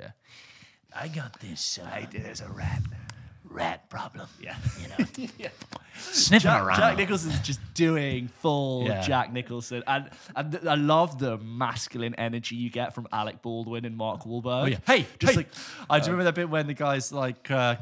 Yeah. I got this. Uh, I, there's a rat, rat problem. Yeah. You know, sniffing Jack, around. Jack Nicholson's just doing full Yeah. Jack Nicholson, and, and I love the masculine energy you get from Alec Baldwin and Mark Wahlberg. Oh, yeah. Hey, just hey. like I do remember that bit when the guy's like, uh,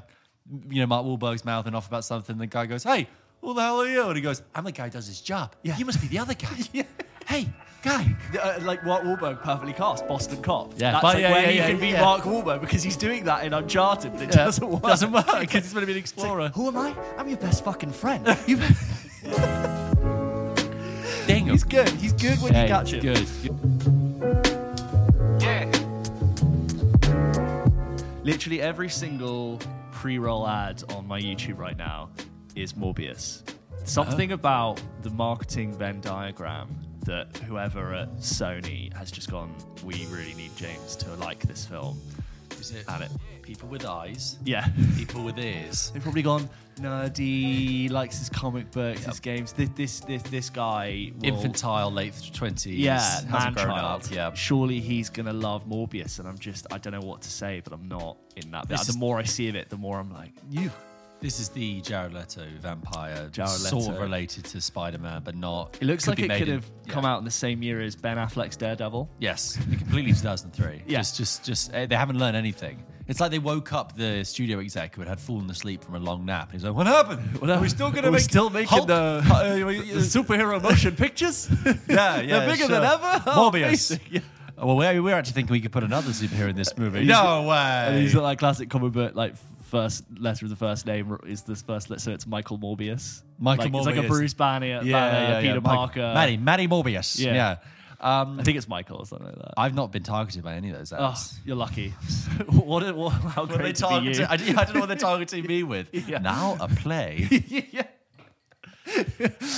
you know, Mark Wahlberg's mouthing off about something. The guy goes, "Hey, who the hell are you?" And he goes, "I'm the guy who does his job. Yeah. You must be the other guy. Yeah. Hey, guy." uh, like Mark Wahlberg perfectly cast Boston Cop. Yeah, that's but like yeah, where yeah, he yeah, can be yeah. Mark Wahlberg because he's doing that in Uncharted, but it Yeah. doesn't work. Doesn't work because he's going to be an explorer. Who am I? I'm your best fucking friend. You, Dang him. he's good. He's good when Hey, you catch him. Good. Literally every single pre-roll ad on my YouTube right now is Morbius. Something about the marketing Venn diagram that whoever at Sony has just gone, we really need James to like this film. Is it And it, people with eyes, yeah. people with ears? They've probably gone nerdy, likes his comic books, his games. This this this, this guy, will, Infantile, late twenties. yeah, man child. Yeah, surely he's gonna love Morbius, and I'm just I don't know what to say, but I'm not in that. This the is- more I see of it, the more I'm like, you. This is the Jared Leto vampire, Jared sort of related to Spider-Man, but not. It looks like it could in- have yeah. come out in the same year as Ben Affleck's Daredevil. Yes, completely 2003. Yeah. Just, just, just. uh, they haven't learned anything. It's like they woke up the studio exec who had fallen asleep from a long nap. And he's like, "What happened? What happened? We're still gonna Are make still making Hulk- the- uh, The superhero motion pictures? yeah, yeah, They're bigger sure. than ever? Oh, Morbius. Yeah. Well, we're, we're actually thinking we could put another superhero in this movie. he's- No And way. he's got that classic comic book, like first letter of the first name is this first letter, so it's Michael Morbius. Michael like, It's like a Bruce Banner, Banner Peter Mike- Parker. Maddie, Maddie Morbius. Yeah. Yeah. Um, I think it's Michael or something like that. I've not been targeted by any of those Oh, ads. you're lucky. what, what, how What are they great to be targeting? I, I don't know what they're targeting me with. Yeah. Now a play. yeah.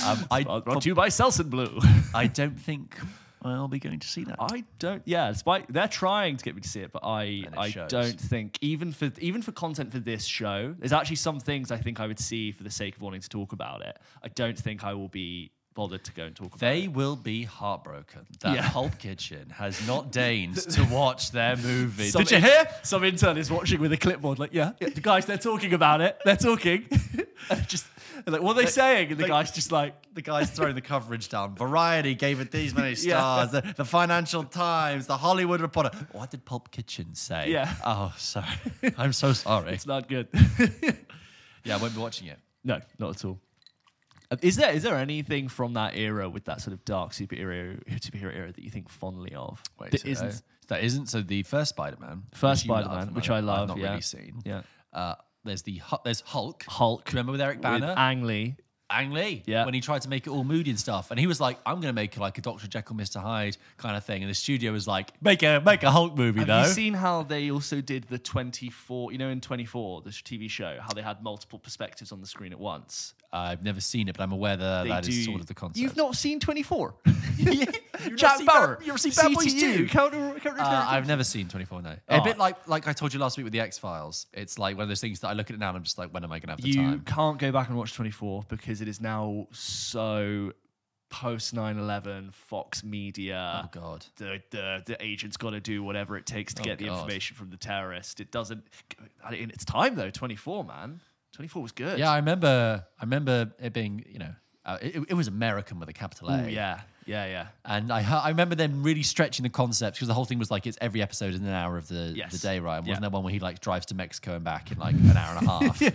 Um, I, Brought to you by Selsun Blue. I don't think I'll be going to see that. I don't. Yeah, despite they're trying to get me to see it, but I it I shows. don't think even for even for content for this show, there's actually some things I think I would see for the sake of wanting to talk about it. I don't think I will be bothered to go and talk about They it. will be heartbroken that Yeah. Pulp Kitchen has not deigned to watch their movie. Some Did you hear? Some intern is watching with a clipboard, like, yeah, yeah, the guys, they're talking about it. They're talking. just like, what are they saying? And the they- guy's just like, The guy's throwing the coverage down. Variety gave it these many Yeah. stars. The, the Financial Times, the Hollywood Reporter. What did Pulp Kitchen say? Yeah. Oh, sorry. I'm so sorry. it's not good. Yeah, I won't be watching it. no, not at all. Is there is there anything from that era with that sort of dark superhero superhero era that you think fondly of? Wait, that so isn't that isn't so the first Spider-Man, First which you love, Spider-Man, which I love, I've not yeah. really seen. Yeah. Uh, there's the there's Hulk. Hulk remember with Eric with Banner? Ang Lee. Ang Lee, Yeah. when he tried to make it all moody and stuff, and he was like, "I'm going to make like a Doctor Jekyll, Mister Hyde kind of thing," and the studio was like, "Make a make a Hulk movie, Have though." you seen how they also did the 24, you know, in 24, the TV show, how they had multiple perspectives on the screen at once? I've never seen it, but I'm aware that They that is do- sort of the concept. You've not seen 24? not Jack Bauer. You've seen Bad Boys 2 2? Counter, counter, Uh, I've never seen 24 No. Oh. A bit like like I told you last week with the X Files. It's like one of those things that I look at it now and I'm just like, when am I going to have the you time? You can't go back and watch 24 because it is now so post 9-11 fox media Oh God. the, the the agent's got to do whatever it takes to Oh, get the information from the terrorist it doesn't I mean, it's time though 24 man 24 was good Yeah, I remember. I remember it being, you know, uh, it, it was American with a capital A. Ooh, yeah yeah yeah And I, I remember them really stretching the concept because the whole thing was like it's every episode in an hour of the, Yes. the day, right? Wasn't Yeah. there one where he like drives to Mexico and back in like an hour and a half?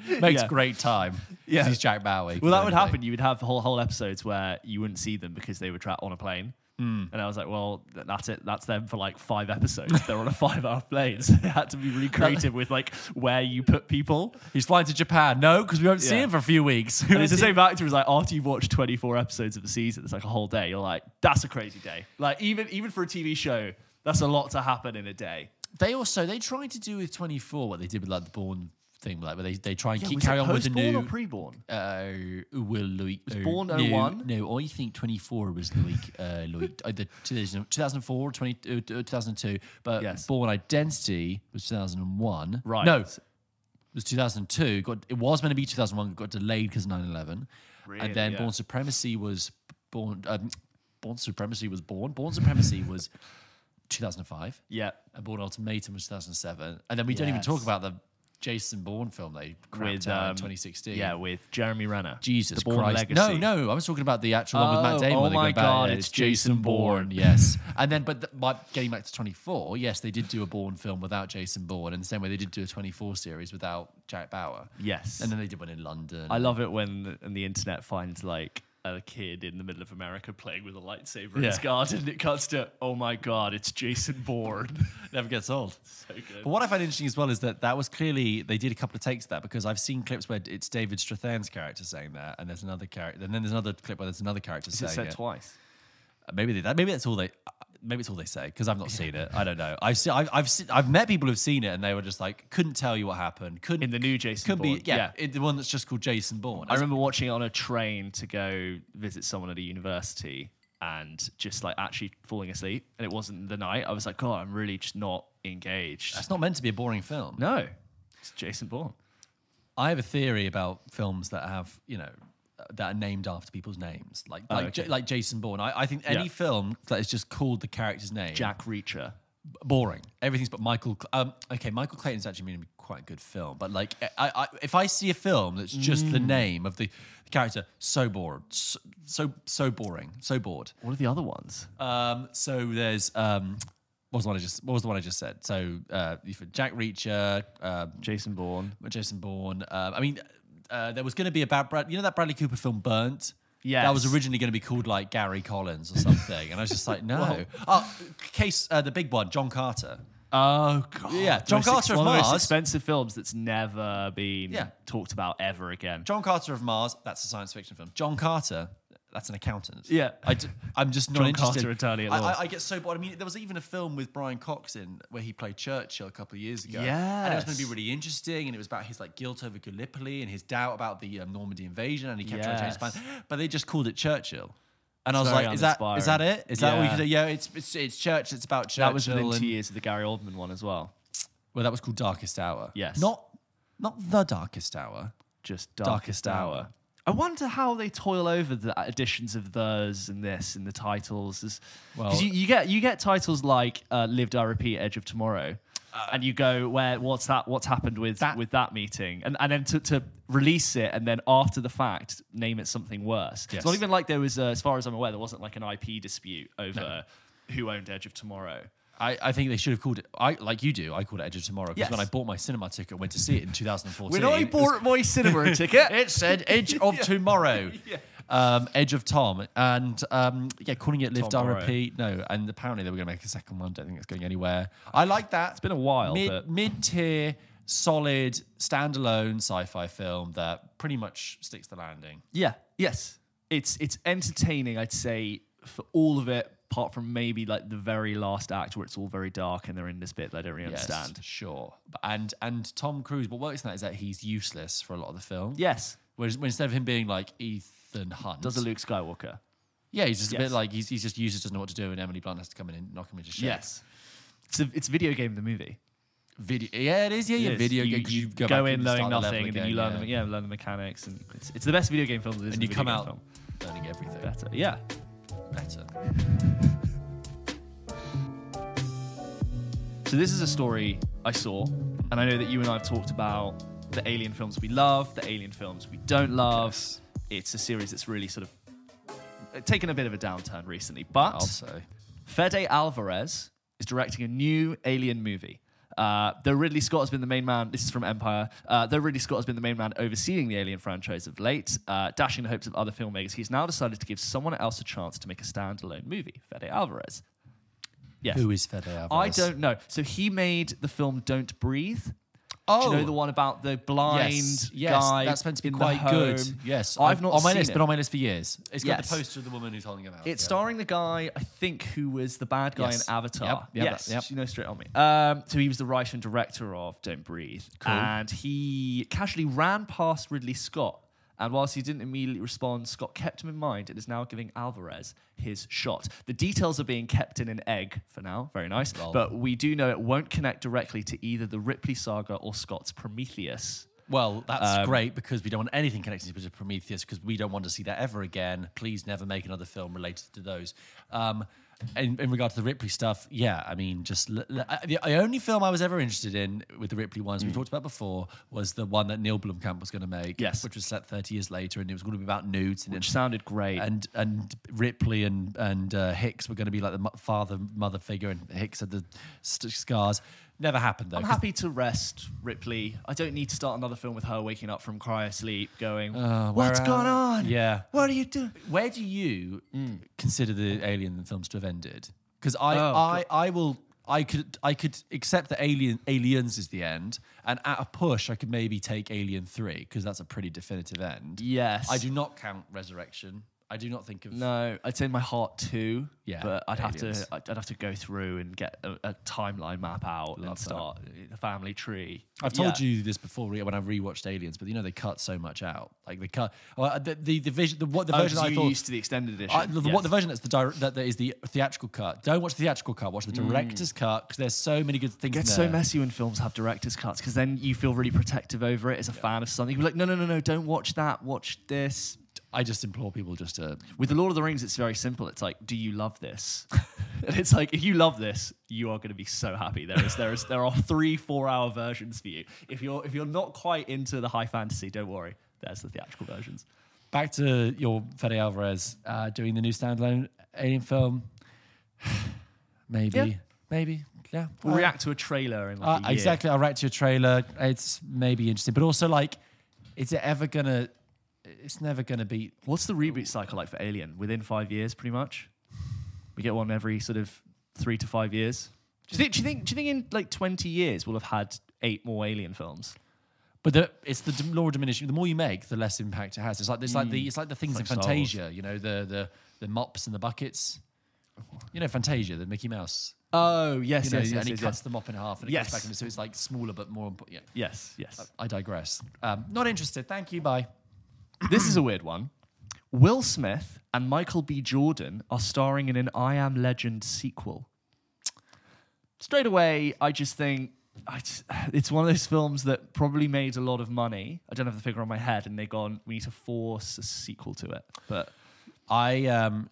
Makes Yeah. great time. Yeah. he's Jack Bauer. Well, that would happen. You would have whole whole episodes where you wouldn't see them because they were trapped on a plane. Hmm. And I was like, well, that's it. That's them for like five episodes. They're on a five-hour plane. So they had to be really creative with like where you put people. He's flying to Japan. No, because we won't see him for a few weeks. And it's the same actor as like after you've watched 24 episodes of the season, it's like a whole day. You're like, that's a crazy day. Like even even for a TV show, that's a lot to happen in a day. They also they tried to do with 24 what they did with like the Bourne thing, like where they, they try and keep carry on with the new. or pre-born? Uh, well, Loic was born no, 01? No, I think 24 was Loic. Uh, Loic uh, the 2000 2004, 20, uh, 2002. But Yes. Bourne Identity was 2001. Right. No, it was 2002. Got it was meant to be 2001. Got delayed because of 9/11. Really? and then Yeah. Bourne Supremacy was born. Um, Bourne Supremacy was born. Bourne Supremacy was 2005. Yeah. And Bourne Ultimatum was 2007. And then we don't even talk about the Jason Bourne film they crapped With out in um, 2016. Yeah, with Jeremy Renner. Jesus the Bourne Christ. Legacy. No, no, I was talking about the actual one with Matt Oh, Damon. oh they go my God, yeah, it's Jason Bourne. Yes. and then, but th- by getting back to 24, yes, they did do a Bourne film without Jason Bourne. In the same way they did do a 24 series without Jack Bauer. Yes. And then they did one in London. I love it when the, and the internet finds like a kid in the middle of America playing with a lightsaber in his Yeah. garden. It cuts to, oh my god, it's Jason Bourne. Never gets old. so good. But what I find interesting as well is that that was clearly they did a couple of takes of that because I've seen clips where it's David Strathairn's character saying that, and there's another character, and then there's another clip where there's another character Is it saying said it. twice? Uh, maybe they, that maybe that's all they maybe it's all they say because I've not seen it. I don't know. I've seen, I've I've, seen, I've met people who've seen it and they were just like couldn't tell you what happened. Couldn't In the new Jason could Bourne. be yeah, it- the one that's just called Jason Bourne. I remember watching it on a train to go visit someone at a university and just like actually falling asleep. And it wasn't the night. I was like, God, I'm really just not engaged. It's not meant to be a boring film. No, it's Jason Bourne. I have a theory about films that have you know that are named after people's names, like like Oh, okay. J- like Jason Bourne. I, I think any Yeah. film that is just called the character's name, Jack Reacher. b- boring. Everything's but Michael. Cl- Um, okay, Michael Clayton's actually been quite a good film, but like, I, I, if I see a film that's just Mm. the name of the, the character, so bored, so, so so boring, so bored. What are the other ones? Um, so there's um, what was the one I just what was the one I just said? So uh, Jack Reacher, um, Jason Bourne. Jason Bourne. Um, I mean, uh, there was going to be a bad Brad. You know that Bradley Cooper film, Burnt. Yeah, that was originally going to be called like Gary Collins or something, and I was just like, no. oh, case uh, the big one, John Carter. Oh god, Yeah, John most Carter of one of the most Mars. expensive films that's never been Yeah. talked about ever again. John Carter of Mars. That's a science fiction film. John Carter. That's an accountant. Yeah. I am just not John interested. Carter, attorney at I, law. I, I get so bored. I mean, there was even a film with Brian Cox in where he played Churchill a couple of years ago. Yeah, and it was going to be really interesting, and it was about his like guilt over Gallipoli and his doubt about the um, Normandy invasion, and he kept trying to change his Yes. plan. But they just called it Churchill. And I was like, is that is that it? Is that what Yeah. could do? Yeah, it's it's, it's church. It's about Churchill. that was within and- two years of the Gary Oldman one as well. Well, that was called Darkest Hour. Yes. Not not the Darkest Hour. Just Darkest Darkest, Hour. Hour. I wonder how they toil over the additions of those and this and the titles. As, Well- you, you get you get titles like uh, "Live Die Repeat," "Edge of Tomorrow," Uh, and you go, "Where? What's that? What's happened with That- with that meeting?" And and then to, to release it and then after the fact name it something worse. Yes. It's not even like there was, uh, as far as I'm aware, there wasn't like an IP dispute over who owned Edge of Tomorrow. I, I think they should have called it. I like you do. I called it Edge of Tomorrow because Yes. when I bought my cinema ticket, and went to see it in 2014. When I bought my cinema ticket, it said Edge of Tomorrow. Um, Edge of Tom, and um, yeah, calling it Live Die Repeat. No, and apparently they were going to make a second one. Don't think it's going anywhere. I like that. It's been a while, Mid but- mid tier, solid, standalone sci-fi film that pretty much sticks the landing. Yeah. Yes. It's it's entertaining, I'd say, for all of it, apart from maybe like the very last act where it's all very dark and they're in this bit that I don't really Yes, understand. sure. And and Tom Cruise, what works in that is that he's useless for a lot of the film. Yes. Whereas when instead of him being like Ethan Hunt, Does a Luke Skywalker. yeah, he's just a bit like he's, he's just useless, doesn't know what to do, and Emily Blunt has to come in and knock him into shape. Yes. It's a it's video game the movie. Video, yeah, it is. Yeah, yeah, is. video you, game. you go, go, in knowing nothing and then you learn yeah. the, yeah, learn the mechanics and it's, it's the best video game film and you come out film. learning everything better. Yeah. Better. So this is a story I saw, and I know that you and I have talked about the alien films we love, the alien films we don't love. Yes. It's a series that's really sort of uh, taken a bit of a downturn recently, but I'll. Fede Alvarez is directing a new alien movie. Uh, though Ridley Scott has been the main man, this is from Empire. Uh, though Ridley Scott has been the main man overseeing the Alien franchise of late, uh, dashing the hopes of other filmmakers, he's now decided to give someone else a chance to make a standalone movie. Fede Alvarez. Yes. Who is Fede Alvarez? I don't know. So he made the film Don't Breathe. Oh, Do you know the one about the blind yes, yes, guy? that's meant to be quite good. Yes, I've not on my seen list, it. been on my list for years. It's got Yes. the poster of the woman who's holding him out. It's yeah. starring the guy I think who was the bad guy Yes. in Avatar. Yep, yep, yes, yep. you know straight on me. Um, so he was the writer and director of Don't Breathe, Cool. and he casually ran past Ridley Scott. And whilst he didn't immediately respond, Scott kept him in mind and is now giving Alvarez his shot. The details are being kept in an egg for now. Very nice. Lol. But we do know it won't connect directly to either the Ripley saga or Scott's Prometheus. Well, that's Um, great because we don't want anything connected to Prometheus because we don't want to see that ever again. Please never make another film related to those. Um, in, in regard to the Ripley stuff, yeah, I mean, just l- l- I- the, the only film I was ever interested in with the Ripley ones we talked about before was the one that Neil Blomkamp was going to make, Mm. Yes. which was set 30 years later, and it was going to be about nudes, and Which then- sounded great. and and Ripley and and uh, Hicks were going to be like the father mother figure, and Hicks had the st- scars. Never happened though. I'm happy to rest Ripley. I don't need to start another film with her waking up from cryosleep going, Uh, What's going on? Yeah. What are you doing? Where do you consider the Alien films to have ended? Because I, Oh, I, I will, I could, I could accept that Alien, Aliens is the end, and at a push, I could maybe take Alien Three because that's a pretty definitive end. Yes. I do not count Resurrection. I do not think of. No, I'd say in my heart too. Yeah, but I'd have aliens. to. I'd I'd have to go through and get a, a timeline map out and that. start the family tree. I've told Yeah. you this before re- when I rewatched Aliens, but you know they cut so much out. Like they cut well, the, the the vision, the what the Oh, version I thought. used to the extended edition. I, the, what the version that's the direct, that, that is the theatrical cut. Don't watch the theatrical cut. Watch the mm. director's cut because there's so many good things. It gets in so there. messy when films have director's cuts because then you feel really protective over it as a fan of something. You're like, no, no, no, no, don't watch that. Watch this. I just implore people just to. With the Lord of the Rings, it's very simple. It's like, do you love this? and it's like, if you love this, you are going to be so happy. There is, there is, there are three four-hour versions for you. If you're, if you're not quite into the high fantasy, don't worry. There's the theatrical versions. Back to your Fede Alvarez uh, doing the new standalone Alien film. maybe, Yeah. maybe, yeah. We'll Uh, react to a trailer in uh, like a year. exactly. I'll react to a trailer. It's maybe interesting, but also like, is it ever gonna? It's never gonna be. What's the reboot cycle like for Alien? Within five years, pretty much. We get one every sort of three to five years. Do you think? Do you think? Do you think in like twenty years we'll have had eight more Alien films? But the, it's the law of diminishing. The more you make, the less impact it has. It's like it's like the it's like the things in Star Wars. Fantasia. You know the the the mops and the buckets. You know Fantasia, the Mickey Mouse. Oh yes, You know, yes, yes, and he yes, cuts yes. the mop in half and it Yes. goes back in. So it's like smaller but more important. Yeah. Yes, yes. I digress. Um, not interested. Thank you. Bye. This is a weird one. Will Smith and Michael B. Jordan are starring in an I Am Legend sequel. Straight away, I just think I just, it's one of those films that probably made a lot of money. I don't have the figure on my head, and they've gone, we need to force a sequel to it. But I um,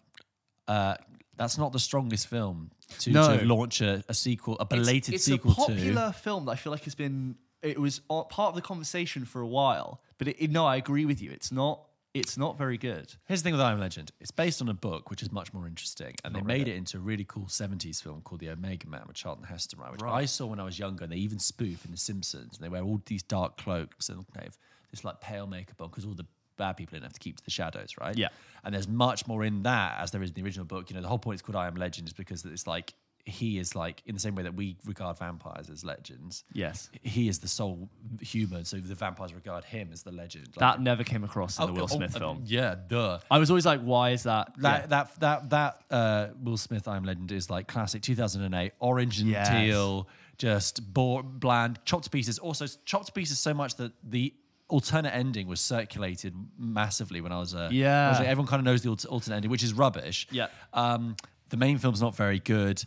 uh, that's not the strongest film to, No. to launch a, a sequel, a belated it's, it's sequel a popular to. film that I feel like has been it was part of the conversation for a while. But it, it- no, I agree with you. It's not it's not very good. Here's the thing with I Am Legend. It's based on a book, which is much more interesting, and they Not read made it. into a really cool '70s film called The Omega Man with Charlton Heston, right? Which I saw when I was younger, and they even spoof in The Simpsons. And they wear all these dark cloaks and they have this like pale makeup on because all the bad people in have to keep to the shadows, right? Yeah. And there's much more in that as there is in the original book. You know, the whole point it's called I Am Legend is because it's like he is like in the same way that we regard vampires as legends. Yes. He is the sole human, so the vampires regard him as the legend. Like- That never came across in Oh, the Will oh, Smith uh, film. Yeah, duh. I was always like, why is that? That Yeah. that that that uh, Will Smith I'm Legend is like classic 2008 orange and Yes. teal, just bore, bland, chopped to pieces. Also chopped to pieces so much that the alternate ending was circulated massively when I was uh, Yeah. I was- everyone kind of knows the alternate ending, which is rubbish. Yeah. Um, the main film's not very good,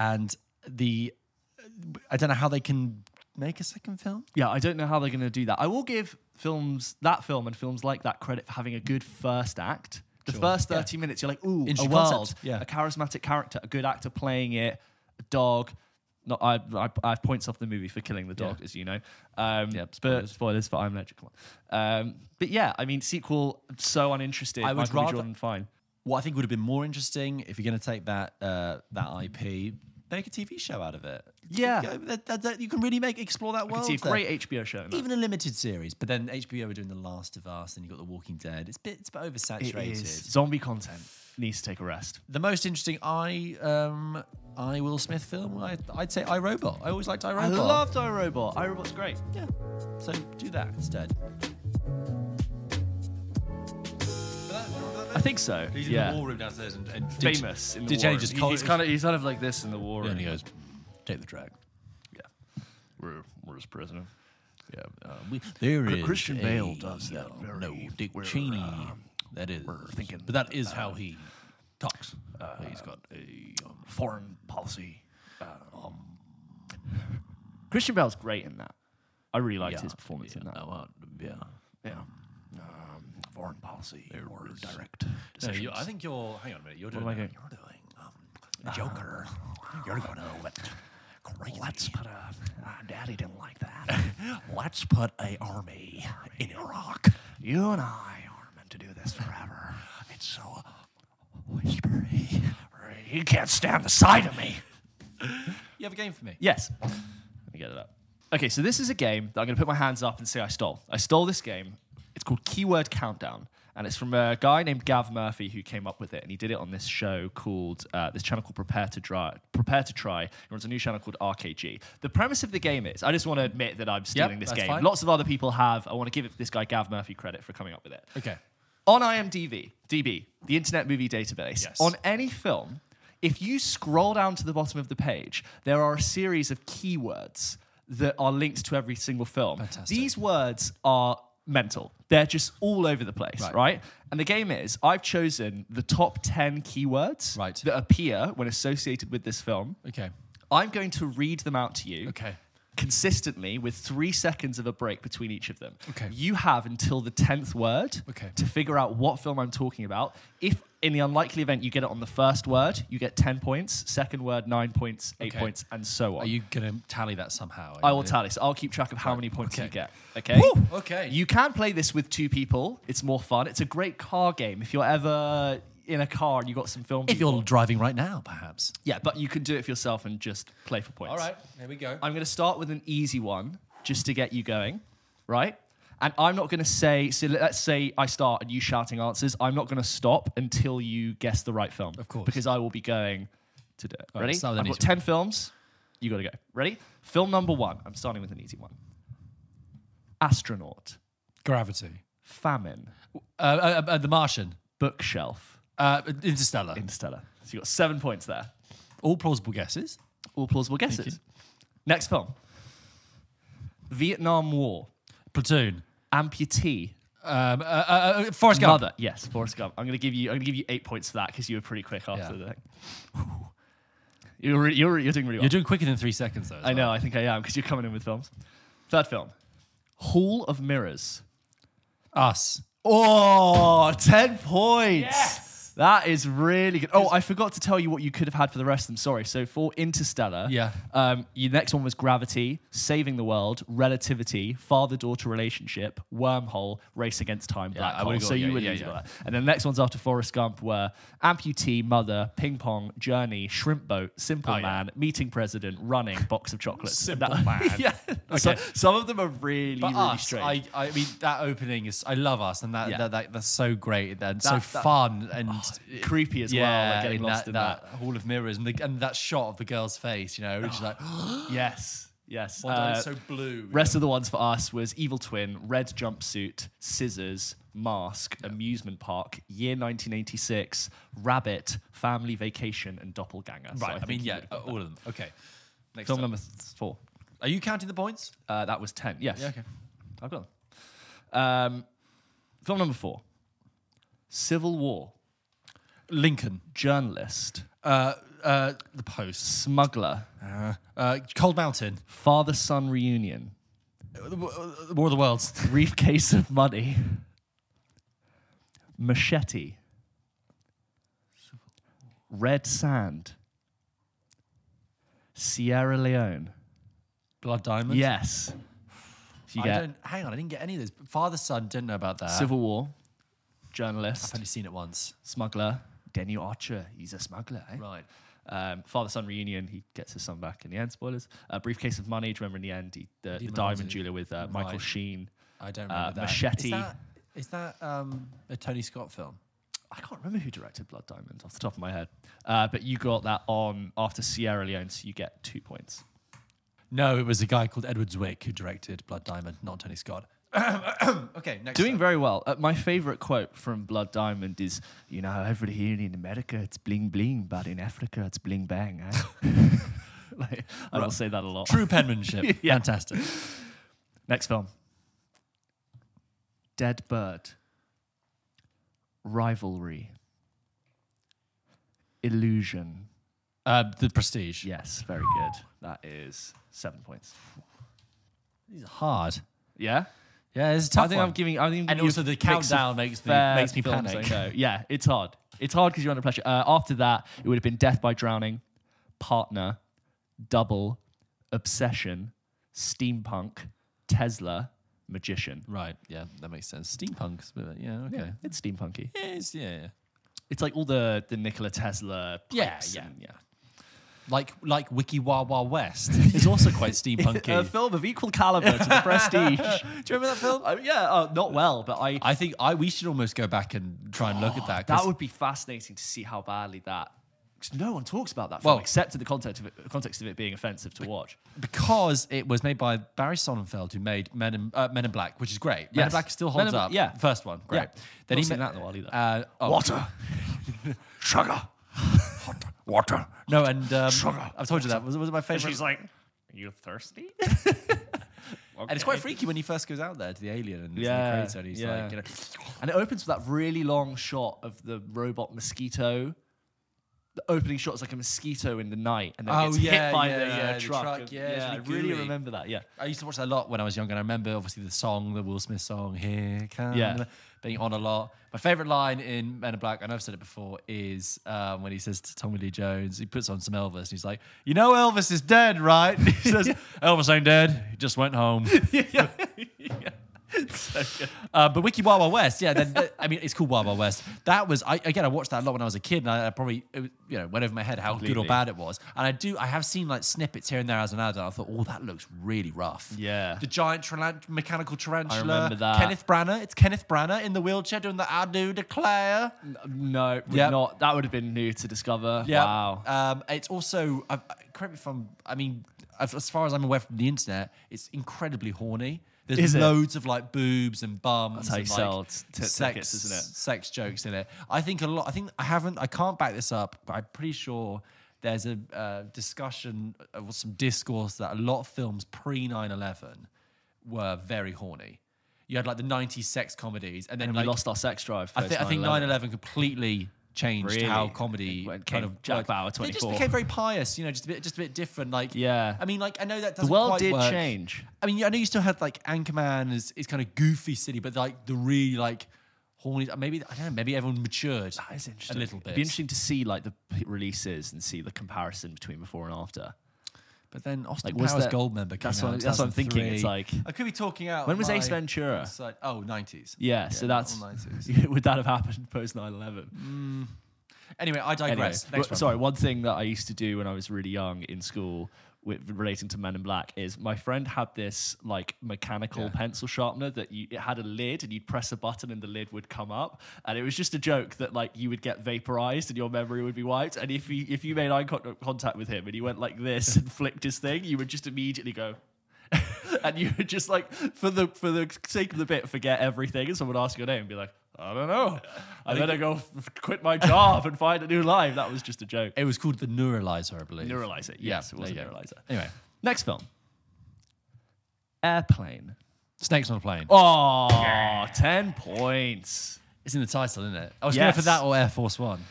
and the I don't know how they can make a second film. Yeah, I don't know how they're going to do that. I will give films that film and films like that credit for having a good first act. The Sure. first Yeah. 30 minutes, you're like, ooh, a world, yeah. a charismatic character, a good actor playing it, a dog. Not, I, I, I have points off the movie for killing the dog, Yeah. as you know. Um, Yeah, but spoilers. spoilers for I'm Legend. Come on. Um, but yeah, I mean, sequel, so uninterested. I would Michael rather- Jordan, fine. What I think would have been more interesting if you're going to take that uh, that IP, make a TV show out of it. Yeah. You, know, that, that, that- you can really make explore that I world. see a there. great HBO show. even a limited series. But then HBO were doing The Last of Us, and you got The Walking Dead. It's a bit, it's a bit oversaturated. is. Zombie content needs to take a rest. The most interesting I um I Will Smith film, I, I'd say iRobot. I always liked iRobot. I loved iRobot. iRobot's great. Yeah. So do that instead. I think so. He's yeah. in the war room downstairs and, and famous in the Did war. Jenny just He- call he's it- kind of he's kind of like this in the war. Yeah, and he goes, take the drag. yeah, we're we're his prisoner. Yeah, uh, we, there Chr- is Christian a, Bale does that uh, very- no, Dick Cheney. um, that is we're thinking, but that is how he talks. He's got a um, Foreign policy. Um, Christian Bale's great in that. I really liked yeah, his performance yeah, in that. uh, yeah. Yeah. Foreign policy or is- direct No, decisions. you, I think you're. Hang on a minute. You're doing. uh. You're doing. Um, Joker, you're gonna let crazy. Let's put a. Uh, Daddy didn't like that. Let's put a army in Iraq. You and I are meant to do this forever. It's so whispery. You can't stand the sight of me. You have a game for me? Yes. Let me get it up. Okay, so this is a game that I'm going to put my hands up and say I stole. I stole this game. It's called Keyword Countdown, and it's from a guy named Gav Murphy who came up with it, and he did it on this show called uh, this channel called Prepare to Try. Prepare to Try. He runs a new channel called RKG. The premise of the game is, I just want to admit that I'm stealing this that's game. fine. Lots of other people have. I want to give this guy Gav Murphy credit for coming up with it. Okay. On IMDb, DB, the Internet Movie Database, Yes. on any film, if you scroll down to the bottom of the page, there are a series of keywords that are linked to every single film. Fantastic. These words are mental. They're just all over the place, right. Right. And the game is I've chosen the top 10 keywords Right. that appear when associated with this film. Okay. I'm going to read them out to you Okay. consistently with three seconds of a break between each of them. Okay. You have until the 10th word Okay. to figure out what film I'm talking about. If in the unlikely event you get it on the first word, you get 10 points, second word, nine points, eight Okay. points, and so on. Are you going to tally that somehow? I will tally. So I'll keep track of how many points Okay. you get. Okay. Woo! Okay. You can play this with two people. It's more fun. It's a great car game. If you're ever in a car and you've got some film. If people- you're driving right now, perhaps. yeah, but you can do it for yourself and just play for points. All right. Here we go. I'm going to start with an easy one just to get you going, right? And I'm not going to say, so let's say I start and you shouting answers. I'm not going to stop until you guess the right film. Of course. Because I will be going to do it. All right, Ready? start with I've got easy 10 films. You got to go. Ready? Film number one. I'm starting with an easy one Astronaut, Gravity. Famine, Uh, uh, uh, the Martian. Bookshelf, Uh, Interstellar. Interstellar. So you got seven points there. All plausible guesses. All plausible guesses. Next film Vietnam War, Platoon. Amputee, Um, uh, uh, uh, Forrest Gump. Mother, yes, Forrest Gump. I'm gonna give you. I'm gonna give you eight points for that because you were pretty quick after Yeah. the thing. You're, re- you're you're doing really well. You're doing quicker than three seconds, though. I know. I think I am because you're coming in with films. Third film, Hall of Mirrors. Us. Oh, 10 points. That is really good. Oh, I forgot to tell you what you could have had for the rest of them. Sorry. So for Interstellar, Yeah. um, your next one was Gravity, Saving the World, Relativity, Father-daughter relationship, Wormhole, Race Against Time, Black I Hole. would've So got- you would yeah, yeah. got that. And then the next ones after Forrest Gump were Amputee, Mother, Ping Pong, Journey, Shrimp Boat, Simple Oh, yeah. Man, Meeting President, Running, Box of Chocolates. Simple That- Man. yeah. So, Okay. some of them are really, But really us, strange. I, I mean, that opening is, I love us, and that, Yeah. that, that that's so great and so That- that- fun and creepy as well, like getting in lost that, in that Hall of Mirrors and, the, and that shot of the girl's face, you know, which is like, Yes, yes. Uh, so blue. rest of the ones for us was Evil Twin, Red Jumpsuit, Scissors, Mask, Amusement Park, Year 1986, Rabbit, Family Vacation, and Doppelganger. So right. I, mean, yeah, all that. of them. Okay. Next Film up. number four. Are you counting the points? Uh, that was 10. Yes. Yeah, okay. I've got them. Um, film number four Civil War, Lincoln. Journalist, Uh, uh, the Post. Smuggler, Uh, uh, Cold Mountain. Father Son Reunion, War of the Worlds. Briefcase of Money, Machete, Red Sand, Sierra Leone. Blood Diamond. Yes. You I get don't, hang on, I didn't get any of this. Father, son, didn't know about that. Civil War, Journalist. I've only seen it once. smuggler, Daniel Archer. He's a smuggler. eh? Right. Um, Father son reunion. He gets his son back in the end. Spoilers. Uh, briefcase of money. Do you remember in the end he, the, the diamond Hunter. jeweler with uh, Michael Right. Sheen. I don't Uh, remember that. Machete. Is that, is that um, a Tony Scott film? I can't remember who directed Blood Diamond off the top of my head. Uh, but you got that on after Sierra Leone, so you get two points. No, it was a guy called Edward Zwick who directed Blood Diamond, not Tony Scott. okay, next. Doing very well. Uh, my favorite quote from Blood Diamond is, "You know, over here in America it's bling bling, but in Africa it's bling bang." Eh? like, I will say that a lot. True penmanship. Yeah. Fantastic. Next film. Dead Bird. Rivalry. Illusion. Uh, the Prestige. Yes, very good. That is seven points. These are hard. Yeah. Yeah, it's a tough I think one. I'm giving. I think And also the mix of countdown makes me- makes me films panic. I know. Yeah, it's hard. It's hard because you're under pressure. Uh, after that, it would have been Death by Drowning, Partner, Double, Obsession, Steampunk, Tesla, Magician. Right. Yeah, that makes sense. Steampunk's, but yeah, okay. Yeah, it's steampunky. Yeah, it's, yeah, yeah. It's like all the the Nikola Tesla. Yeah, yeah, and- yeah. Like like Wiki Wah West is also quite steampunky. A film of equal caliber to the Prestige. Do you remember that film? Mean, yeah, uh, not well, but I. I think I we should almost go back and try and look at that. that would be fascinating to see how badly that. Because no one talks about that film Well- except in the context of it, context of it being offensive to watch. because it was made by Barry Sonnenfeld, who made Men in, uh, Men in Black, which is great. Men in Black still holds in- up. yeah. first one, great. Yeah. Then Not he that in a while either. Uh, oh, Water. Sugar. Hot water. No, and um, Sugar. I've told you that was, was it my And favorite. she's like, "Are you thirsty?" and it's quite freaky when he first goes out there to the alien and Yeah, the creator, and he's yeah. like, you know, And it opens with that really long shot of the robot mosquito. The opening shot is like a mosquito in the night, and then Oh, gets yeah, hit by yeah, the, uh, yeah, the truck. truck, and- yeah, I really really gooey. remember that. Yeah, I used to watch that a lot when I was younger, and I remember obviously the song, the Will Smith song, "Here Come," Yeah. being on a lot. My favorite line in Men in Black, I know I've said it before, is um, when he says to Tommy Lee Jones, he puts on some Elvis, and he's like, "You know Elvis is dead, right?" He says, "Elvis ain't dead. He just went home." Uh, but Wiki Wild Wild West, yeah. Then I mean, it's called Wild Wild West. That was I, again. I watched that a lot when I was a kid, and I, I probably was, you know went over my head how good or bad it was. And I do, I have seen like snippets here and there as an adult. I thought, oh, that looks really rough. Yeah. the giant taran- mechanical tarantula. I remember that. Kenneth Branagh. It's Kenneth Branagh in the wheelchair doing the I do declare. no, Yep. not. That would have been new to discover. Yeah. Wow. Um, it's also, uh, correct me if I'm, I mean, as far as I'm aware from the internet, it's incredibly horny. There's Is it? loads of like boobs and bums and like t- sex, tickets, isn't it? sex jokes in it. I think a lot. I think I haven't. I can't back this up, but I'm pretty sure there's a uh, discussion or some discourse that a lot of films pre 9/11 were very horny. You had like the 90s sex comedies, and then and like, we lost our sex drive. I, thi- I think 9/11. 9/11 completely changed Really? how comedy When kind of Jack. Bauer, They just became very pious, you know, just a bit, just a bit different. Like, Yeah. I mean, like I know that The doesn't world quite did work. change. I mean, I know you still had like Anchorman is is kind of goofy, silly, but like the really like horny. Maybe I don't know. Maybe everyone matured That is interesting. a little bit. It'd be interesting to see like the releases and see the comparison between before and after. But then Austin Like, was Powers that- Goldmember came that's out. what- that's what I'm thinking, it's like- I could be talking out. When was my Ace Ventura? inside- Oh, 90s. Yeah, so that's all 90s. would that have happened post 9/11? Mm. Anyway, I Anyway, digress. w- one. sorry, one thing that I used to do when I was really young in school with relating to Men in Black is my friend had this like mechanical Yeah. pencil sharpener that you, it had a lid and you'd press a button and the lid would come up and it was just a joke that like you would get vaporized and your memory would be wiped and if you if you made eye con- contact with him and he went like this and flicked his thing you would just immediately go and you would just like for the for the sake of the bit forget everything and someone would ask your name and be like I don't know. I better go f- quit my job and find a new life. That was just a joke. It was called the Neuralizer, I believe. Neuralizer. Yeah, Yes, it was a there you go. neuralizer. Anyway, Next film. Airplane. Snakes on a plane. Oh, 10 points. It's in the title, isn't it? I was going for that or Air Force One.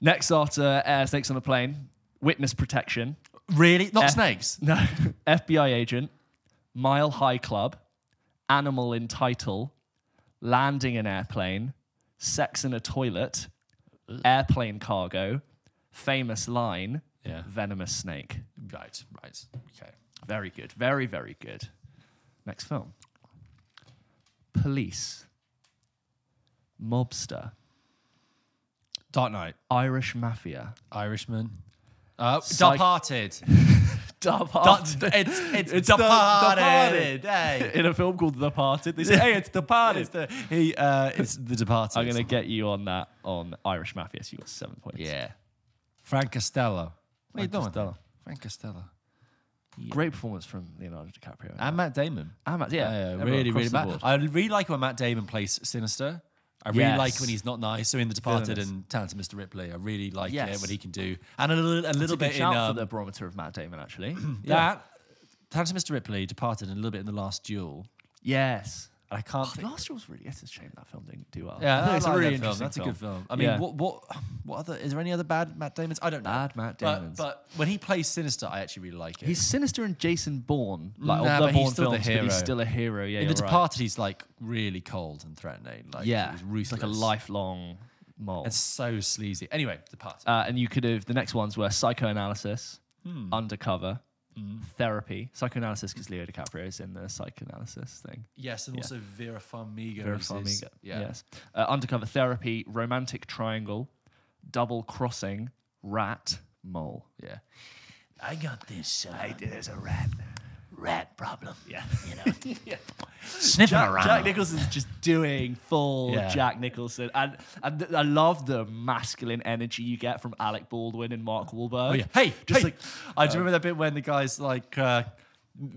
Next after uh, Air Snakes on a Plane, Witness Protection. Really? Not F- snakes? No. FBI Agent, Mile High Club, Animal in Title, Landing an Airplane, Sex in a Toilet, Airplane Cargo, Famous Line, Yeah. Venomous Snake. Right, right. Okay. Very good. Very, very good. Next film. Police. Mobster. Dark Knight. Irish Mafia. Irishman. Uh, Psych- Departed. Departed. It's it's, It's the- Departed. Departed. Hey. In a film called The Departed, they say, hey, it's Departed. It's the he. Uh, it's the Departed. I'm going to get you on that on Irish Mafia, so you got seven points. Yeah. Frank Costello. What are you Frank doing? Costello. Frank Costello. Great performance from Leonardo DiCaprio. And Matt Damon. Ah, Matt- yeah, Yeah, everyone really, really. the Matt. I really like when Matt Damon plays Sinister. I really Yes. like when he's not nice. So in The Departed Villainous. and Talented Mr. Ripley, I really like Yes. it when he can do and a little, a It's little a good bit in shout um, for the barometer of Matt Damon, actually. that. Talented Mr. Ripley, Departed, and a little bit in The Last Duel. Yes. And I can't. Oh, last one was really. It's a shame that film didn't do well. yeah, I it's like a really that film. interesting That's a good film. I mean, Yeah. what, what, what other? Is there any other bad Matt Damons? I don't know. Bad Matt But- Damons. But, when he plays Sinister, I actually really like it. He's sinister in Jason Bourne, like Nah, all the but he's Bourne still the films, but he's still a hero. Yeah, in The right. Departed, he's like really cold and threatening. Like, yeah, he's like a lifelong mole. It's so sleazy. Anyway, the part. Uh, and you could have the next ones were psychoanalysis, Hmm. undercover, therapy. Psychoanalysis because Leo DiCaprio is in the psychoanalysis thing. yes, and also Vera Farmiga. Vera Farmiga. Yeah. Yes. Uh, undercover therapy, romantic triangle, double crossing, rat, mole. Yeah. I got this. Uh, I, there's a rat, rat problem. Yeah. You know, sniffing Jack, around. Jack Nicholson's just doing full Yeah. Jack Nicholson, and, and I love the masculine energy you get from Alec Baldwin and Mark Wahlberg. Oh yeah. Hey, just hey. like I do remember that bit when the guy's like, uh,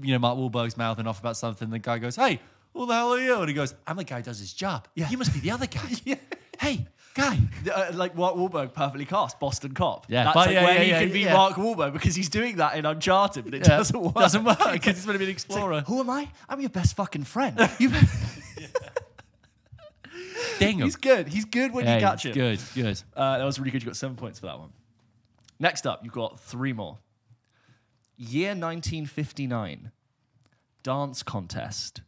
you know, Mark Wahlberg's mouthing off about something. The guy goes, "Hey, who the hell are you?" And he goes, "I'm the guy who does his job. Yeah. You must be the other guy. Hey, guy. uh, like Mark Wahlberg perfectly cast Boston Cop. Yeah. that's But like yeah, where yeah, he yeah, can be yeah. Mark Wahlberg because he's doing that in Uncharted, but it Yeah. doesn't work. Doesn't work because he's going to be an It's like, explorer. Who am I? I'm your best fucking friend. You- Dang him. he's good. He's good when Hey, you catch him. Good, good. Uh, that was really good. You got seven points for that one. Next up, you've got three more. Year 1959. Dance contest.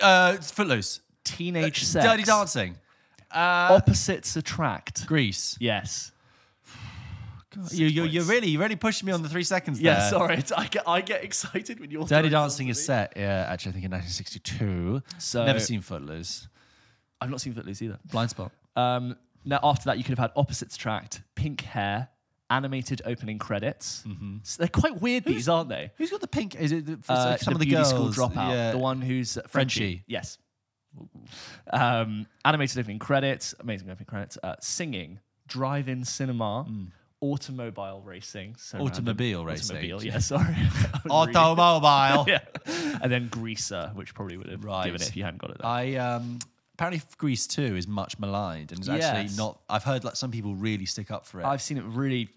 Uh, it's Footloose. Teenage sex. Dirty Dancing. Opposites attract. Grease. Yes. You, you, you're really, you're really pushing me on the three seconds Yeah, there. sorry. It's, I, get, I get excited when you're Dirty Dancing is set, yeah, actually, I think in 1962. So- Never seen Footloose. I've not seen Footloose either. Blind Spot. Um, now, after that, you could have had opposites attract, pink hair, animated opening credits. So they're quite weird, these, aren't they? Who's got the pink? Is it the, Uh, some the of the beauty girls? school dropout, Yeah. the one who's uh, Frenchie. Frenchie. Yes. Um, animated opening credits, amazing opening credits, uh, singing, drive-in cinema, automobile racing, so. Automobile random. racing. automobile, yeah, sorry, I was really- Automobile. yeah, and then Greaser, which probably would have Right. given it if you hadn't got it. There. I um apparently Grease 2 is much maligned and it's actually not I've heard like some people really stick up for it. I've seen it really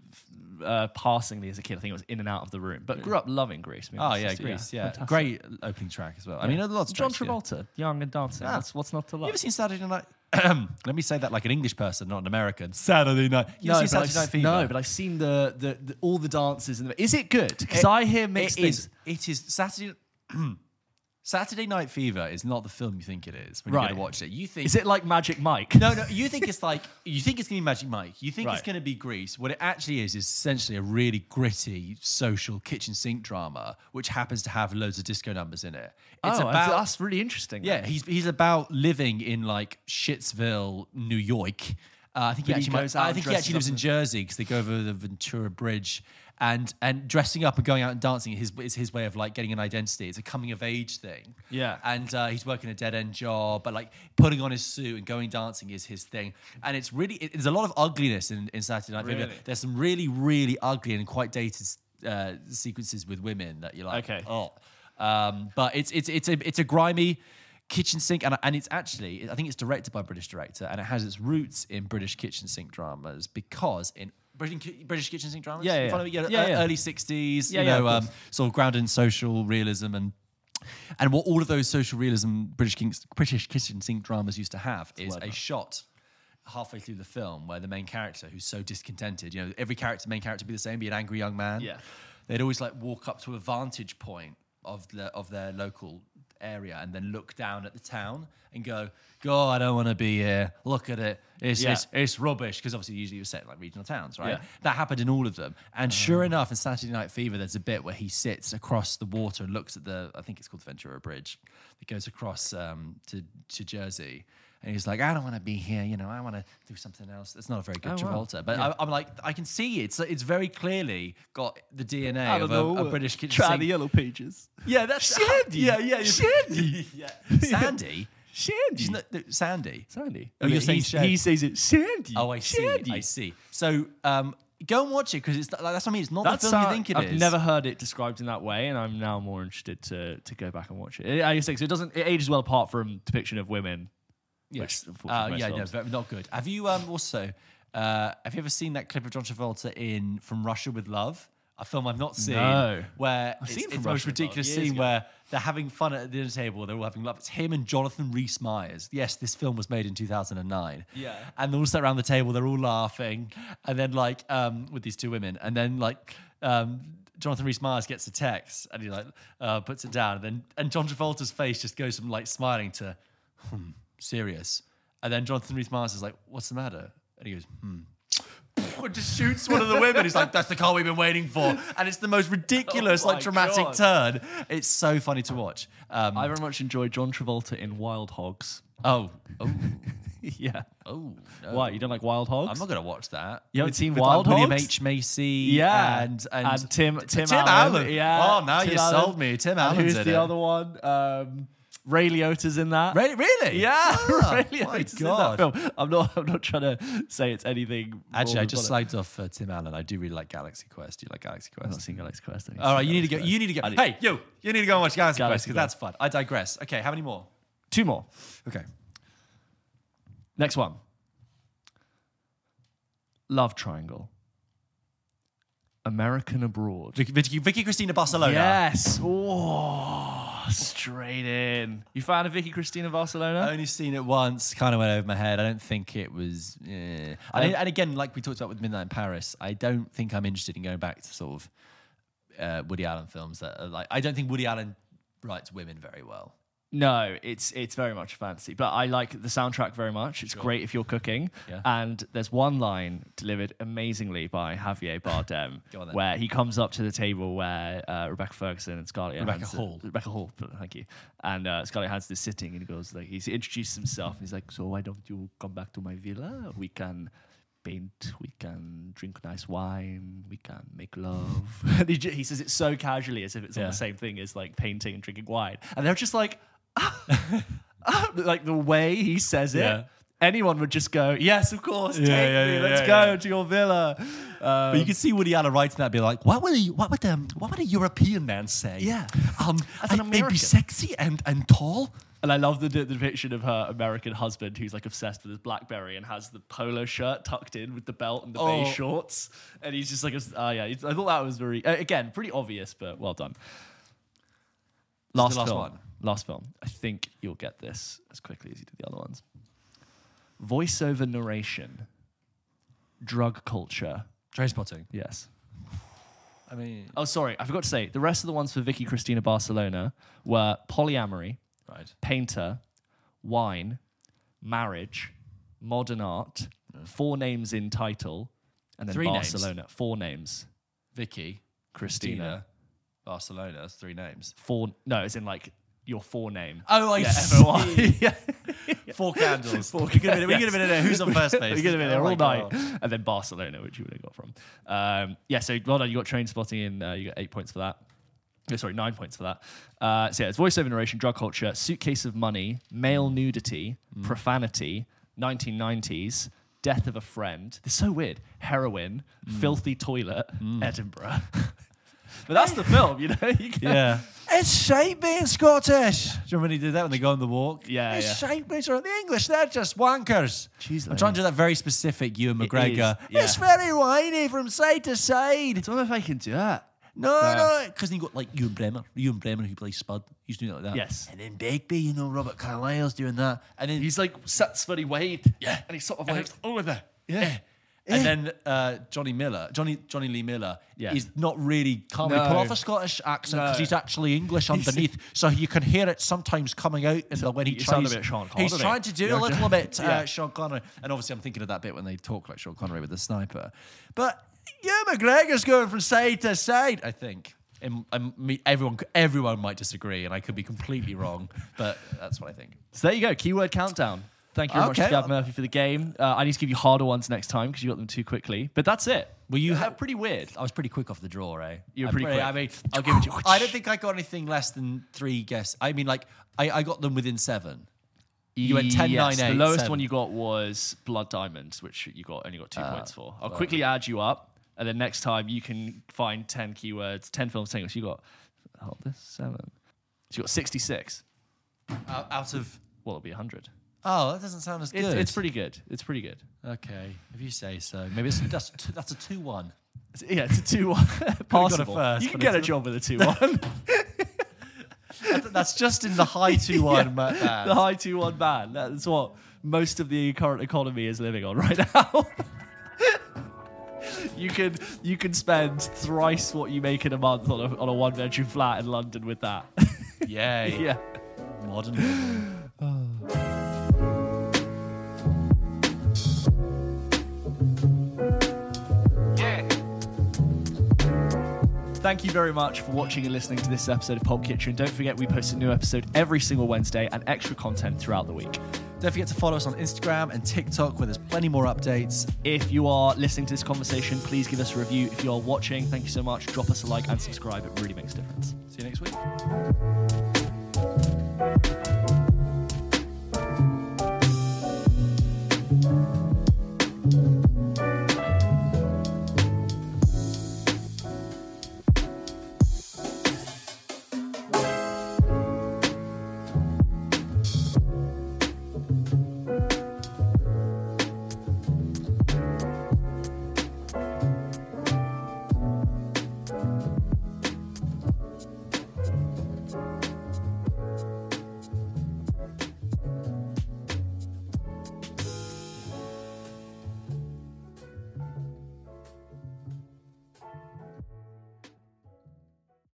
uh, passingly as a kid. I think it was in and out of the room, but grew up loving Grease. I mean, oh yeah, just- Grease, yeah. fantastic. Great opening track as well. I mean, lots of John tracks, yeah. Travolta, young and dancing. Ah. That's what's not to love. You ever seen Saturday Night? Let me say that like an English person, not an American. Saturday Night. You no, Saturday Night Fever? no, but I've seen the, the, the all the dances. And the, is it good? Because I hear mixed It things. is. It is Saturday. Saturday Night Fever is not the film you think it is when you Right. go to watch it. You think Is it like Magic Mike? No, no. You think it's like you think it's gonna be Magic Mike. You think it's gonna be Grease. What it actually is is essentially a really gritty social kitchen sink drama, which happens to have loads of disco numbers in it. It's oh, about that's really interesting. yeah. then. He's he's about living in like Shitsville, New York. Uh, I think he But he actually might- out I think he dresses actually lives up in- Jersey because they go over the Ventura Bridge. And and dressing up and going out and dancing is, is his way of like getting an identity. It's a coming of age thing. Yeah. And uh, he's working a dead end job, but like putting on his suit and going dancing is his thing. And it's really it, there's a lot of ugliness in, in Saturday Night Fever. Really? There's some really really ugly and quite dated uh, sequences with women that you're like, Okay. oh. Um, but it's it's it's a it's a grimy kitchen sink, and and it's actually I think it's directed by a British director, and it has its roots in British kitchen sink dramas because in. British, British kitchen sink dramas. Yeah, yeah. yeah, Yeah, yeah. early '60s. Yeah, you yeah, know, of um, sort of grounded in social realism and and what all of those social realism British Kings, British kitchen sink dramas used to have is a shot halfway through the film where the main character, who's so discontented, you know, every character, main character, be the same, be an angry young man. Yeah. they'd always like walk up to a vantage point of the of their local area and then look down at the town and go, "God, I don't want to be here. Look at it. It's Yeah. it's, it's rubbish." Because obviously, usually was set in like regional towns, right? Yeah. That happened in all of them. And sure enough, in Saturday Night Fever, there's a bit where he sits across the water and looks at the, I think it's called the Ventura Bridge, that goes across um, to, to Jersey. And he's like, I don't want to be here, you know, I want to do something else. It's not a very good Oh, wow. Travolta. But I, I'm like, I can see it. It's, it's very clearly got the DNA I of don't a, know. a British kitchen Try sink. the yellow pages. Yeah, that's Shandy. Yeah, yeah. Shandy. yeah. Sandy? Shandy. Isn't no, Sandy? Sandy. Oh, you're saying Shandy. he says it Sandy. Oh, I see. Shandy. I see. So um, go and watch it because it's like, that's what I mean. It's not That's the film how- you think it is. I've never heard it described in that way, and I'm now more interested to to go back and watch it. I think so. It doesn't. It ages well apart from depiction of women. Yes. which, Uh, yeah, no, films- very, not good. Have you um, also uh, have you ever seen that clip of John Travolta in From Russia with Love? A film I've not seen. No. Where I've it's, seen it's the most Russia with Love ridiculous scene ago. where they're having fun at the dinner table. They're all having love. It's him and Jonathan Rhys Meyers. Yes, this film was made in 2009. Yeah. And they're all sat around the table. They're all laughing, and then like um, with these two women, and then like. Um, Jonathan Rhys Meyers gets a text and he like uh, puts it down, and then and John Travolta's face just goes from like smiling to hmm, serious. And then Jonathan Rhys Meyers is like, "What's the matter?" And he goes, hmm. And just shoots one of the women. He's like, "That's the car we've been waiting for," and it's the most ridiculous, Oh like dramatic God. turn. It's so funny to watch. Um, I very much enjoy John Travolta in Wild Hogs. oh, oh, yeah. oh. No. Why you don't like Wild Hogs? I'm not going to watch that. You haven't With- seen with, Wild like, William Hogs? H Macy. Yeah, and and, and Tim Tim, Tim Allen. Allen. Yeah. Oh, now Tim you Allen. sold me. Tim And Allen's Who's in the it. other one? Um, Ray Liotta's in that. Really? really? Yeah, Ah, Ray my Liotta's in that God. film. I'm not. I'm not trying to say it's anything. Actually, I just slagged off uh, Tim Allen. I do really like Galaxy Quest. Do you like Galaxy Quest? I've not seen Galaxy Quest. I need All right, see you need to go. Galaxy You need to go. Need- Hey, you! You need to go and watch Galaxy, Quest because that's fun. I digress. Okay, how many more? Two more. Okay. Next one. Love Triangle. American Abroad. Vicky, Vicky, Vicky Cristina Barcelona. Yes. Oh, straight in. You fan a Vicky Cristina Barcelona? I only seen it once, kind of went over my head. I don't think it was. I- And, and again, like we talked about with Midnight in Paris, I don't think I'm interested in going back to sort of uh, Woody Allen films that are like. I don't think Woody Allen writes women very well. No, it's it's very much fantasy, but I like the soundtrack very much. It's great if you're cooking. Yeah. And there's one line delivered amazingly by Javier Bardem Go on then. where he comes up to the table where uh, Rebecca Ferguson and Scarlett Rebecca Johansson- Hall. Rebecca Hall, thank you. And uh, Scarlett Johansson is sitting and he goes like he's introduced himself. And he's like, so why don't you come back to my villa? We can paint, we can drink nice wine, we can make love. he, says it so casually as if it's all the same thing as like painting and drinking wine. And they're just like, like the way he says it. Yeah. Anyone would just go, yes, of course, take yeah, me, yeah, let's yeah, go yeah. to your villa. Um, But you can see Woody Allen writing that, be like, "What would a, what would um, what would a European man say? Yeah. um, As an I- they'd be sexy and and tall. And I love the, the depiction of her American husband who's like obsessed with his Blackberry and has the polo shirt tucked in with the belt and the Oh. beige shorts. And he's just like, oh yeah, I thought that was very, uh, again, pretty obvious, but well done. Last, last film. one. Last film. I think you'll get this as quickly as you did the other ones. Voiceover narration, drug culture. Trainspotting. Yes. I mean, Oh, sorry, I forgot to say the rest of the ones for Vicky Cristina Barcelona were polyamory, right. painter, wine, marriage, modern art, mm. four names in title, and then Three names? Barcelona. Four names. Vicky, Christina. Christina, Barcelona. That's three names. Four. No, it's in like your forename. Oh, I yeah, see. F-O-I. yeah. Four candles. Four- we could have been, we yes. could have been in there. Who's on first base? we could have been Oh there my all night, God. and then Barcelona, which you would have got from. Um, yeah, so well done. You got Trainspotting in. Uh, you got eight points for that. Oh, sorry, nine points for that. Uh, so yeah, it's voiceover narration, drug culture, suitcase of money, male nudity, profanity, 1990s, death of a friend. It's so weird. Heroin, filthy toilet, Edinburgh. But that's the film, you know. You Yeah. It's shite being Scottish. Do you remember when he did that when they go on the walk? Yeah, It's yeah. shite being The English, they're just wankers. Jeez, I'm trying to do that very specific Ewan It McGregor. is, yeah. It's very whiny from side to side. I don't know if I can do that. No, Yeah. no, because you got like Ewen Bremner, Ewen Bremner who plays Spud. He's doing it like that. Yes. And then Begbie, you know, Robert Carlyle's doing that. And then He's like sats very wide. Yeah. And he's sort of And like over there. Yeah. And then uh, Jonny Miller, Johnny Jonny Lee Miller, Yeah. is not really can't really No. pull off a Scottish accent because No. he's actually English underneath, so you can hear it sometimes coming out in the, when he you tries. sound a bit Sean he's trying to do a little bit uh, Yeah. Sean Connery, and obviously I'm thinking of that bit when they talk like Sean Connery with the sniper. But yeah, McGregor's going from side to side. I think. And, and me, everyone, everyone might disagree, and I could be completely wrong, but that's what I think. So there you go. Keyword countdown. Thank you very much Okay. to Gab Murphy for the game. Uh, I need to give you harder ones next time because you got them too quickly. But that's it. Well, you They're had pretty weird. I was pretty quick off the draw, eh? You were I'm pretty quick. I mean, I'll give it to you. I don't think I got anything less than three guesses. I mean, like, I, I got them within seven. You went 10, yes, 9, The lowest 7. one you got was Blood Diamonds, which you got only got two Uh, points for. I'll quickly add you up, and then next time you can find ten keywords, ten film singles. You got hold this seven. So you got sixty six. Out, out of. Well, it'll be hundred. Oh, that doesn't sound as good. It's, it's pretty good. It's pretty good. Okay, if you say so. Maybe it's, that's, two, that's a 2 1. Yeah, it's a two one. Possible. first, you can get a job with a two one. That's just in the high 2 1. band. the high two one band. That's what most of the current economy is living on right now. you can you can spend thrice what you make in a month on a, on a one bedroom flat in London with that. Yay. yeah. Modern. Thank you very much for watching and listening to this episode of Pulp Kitchen. Don't forget, we post a new episode every single Wednesday and extra content throughout the week. Don't forget to follow us on Instagram and TikTok where there's plenty more updates. If you are listening to this conversation, please give us a review. If you are watching, thank you so much. Drop us a like and subscribe. It really makes a difference. See you next week.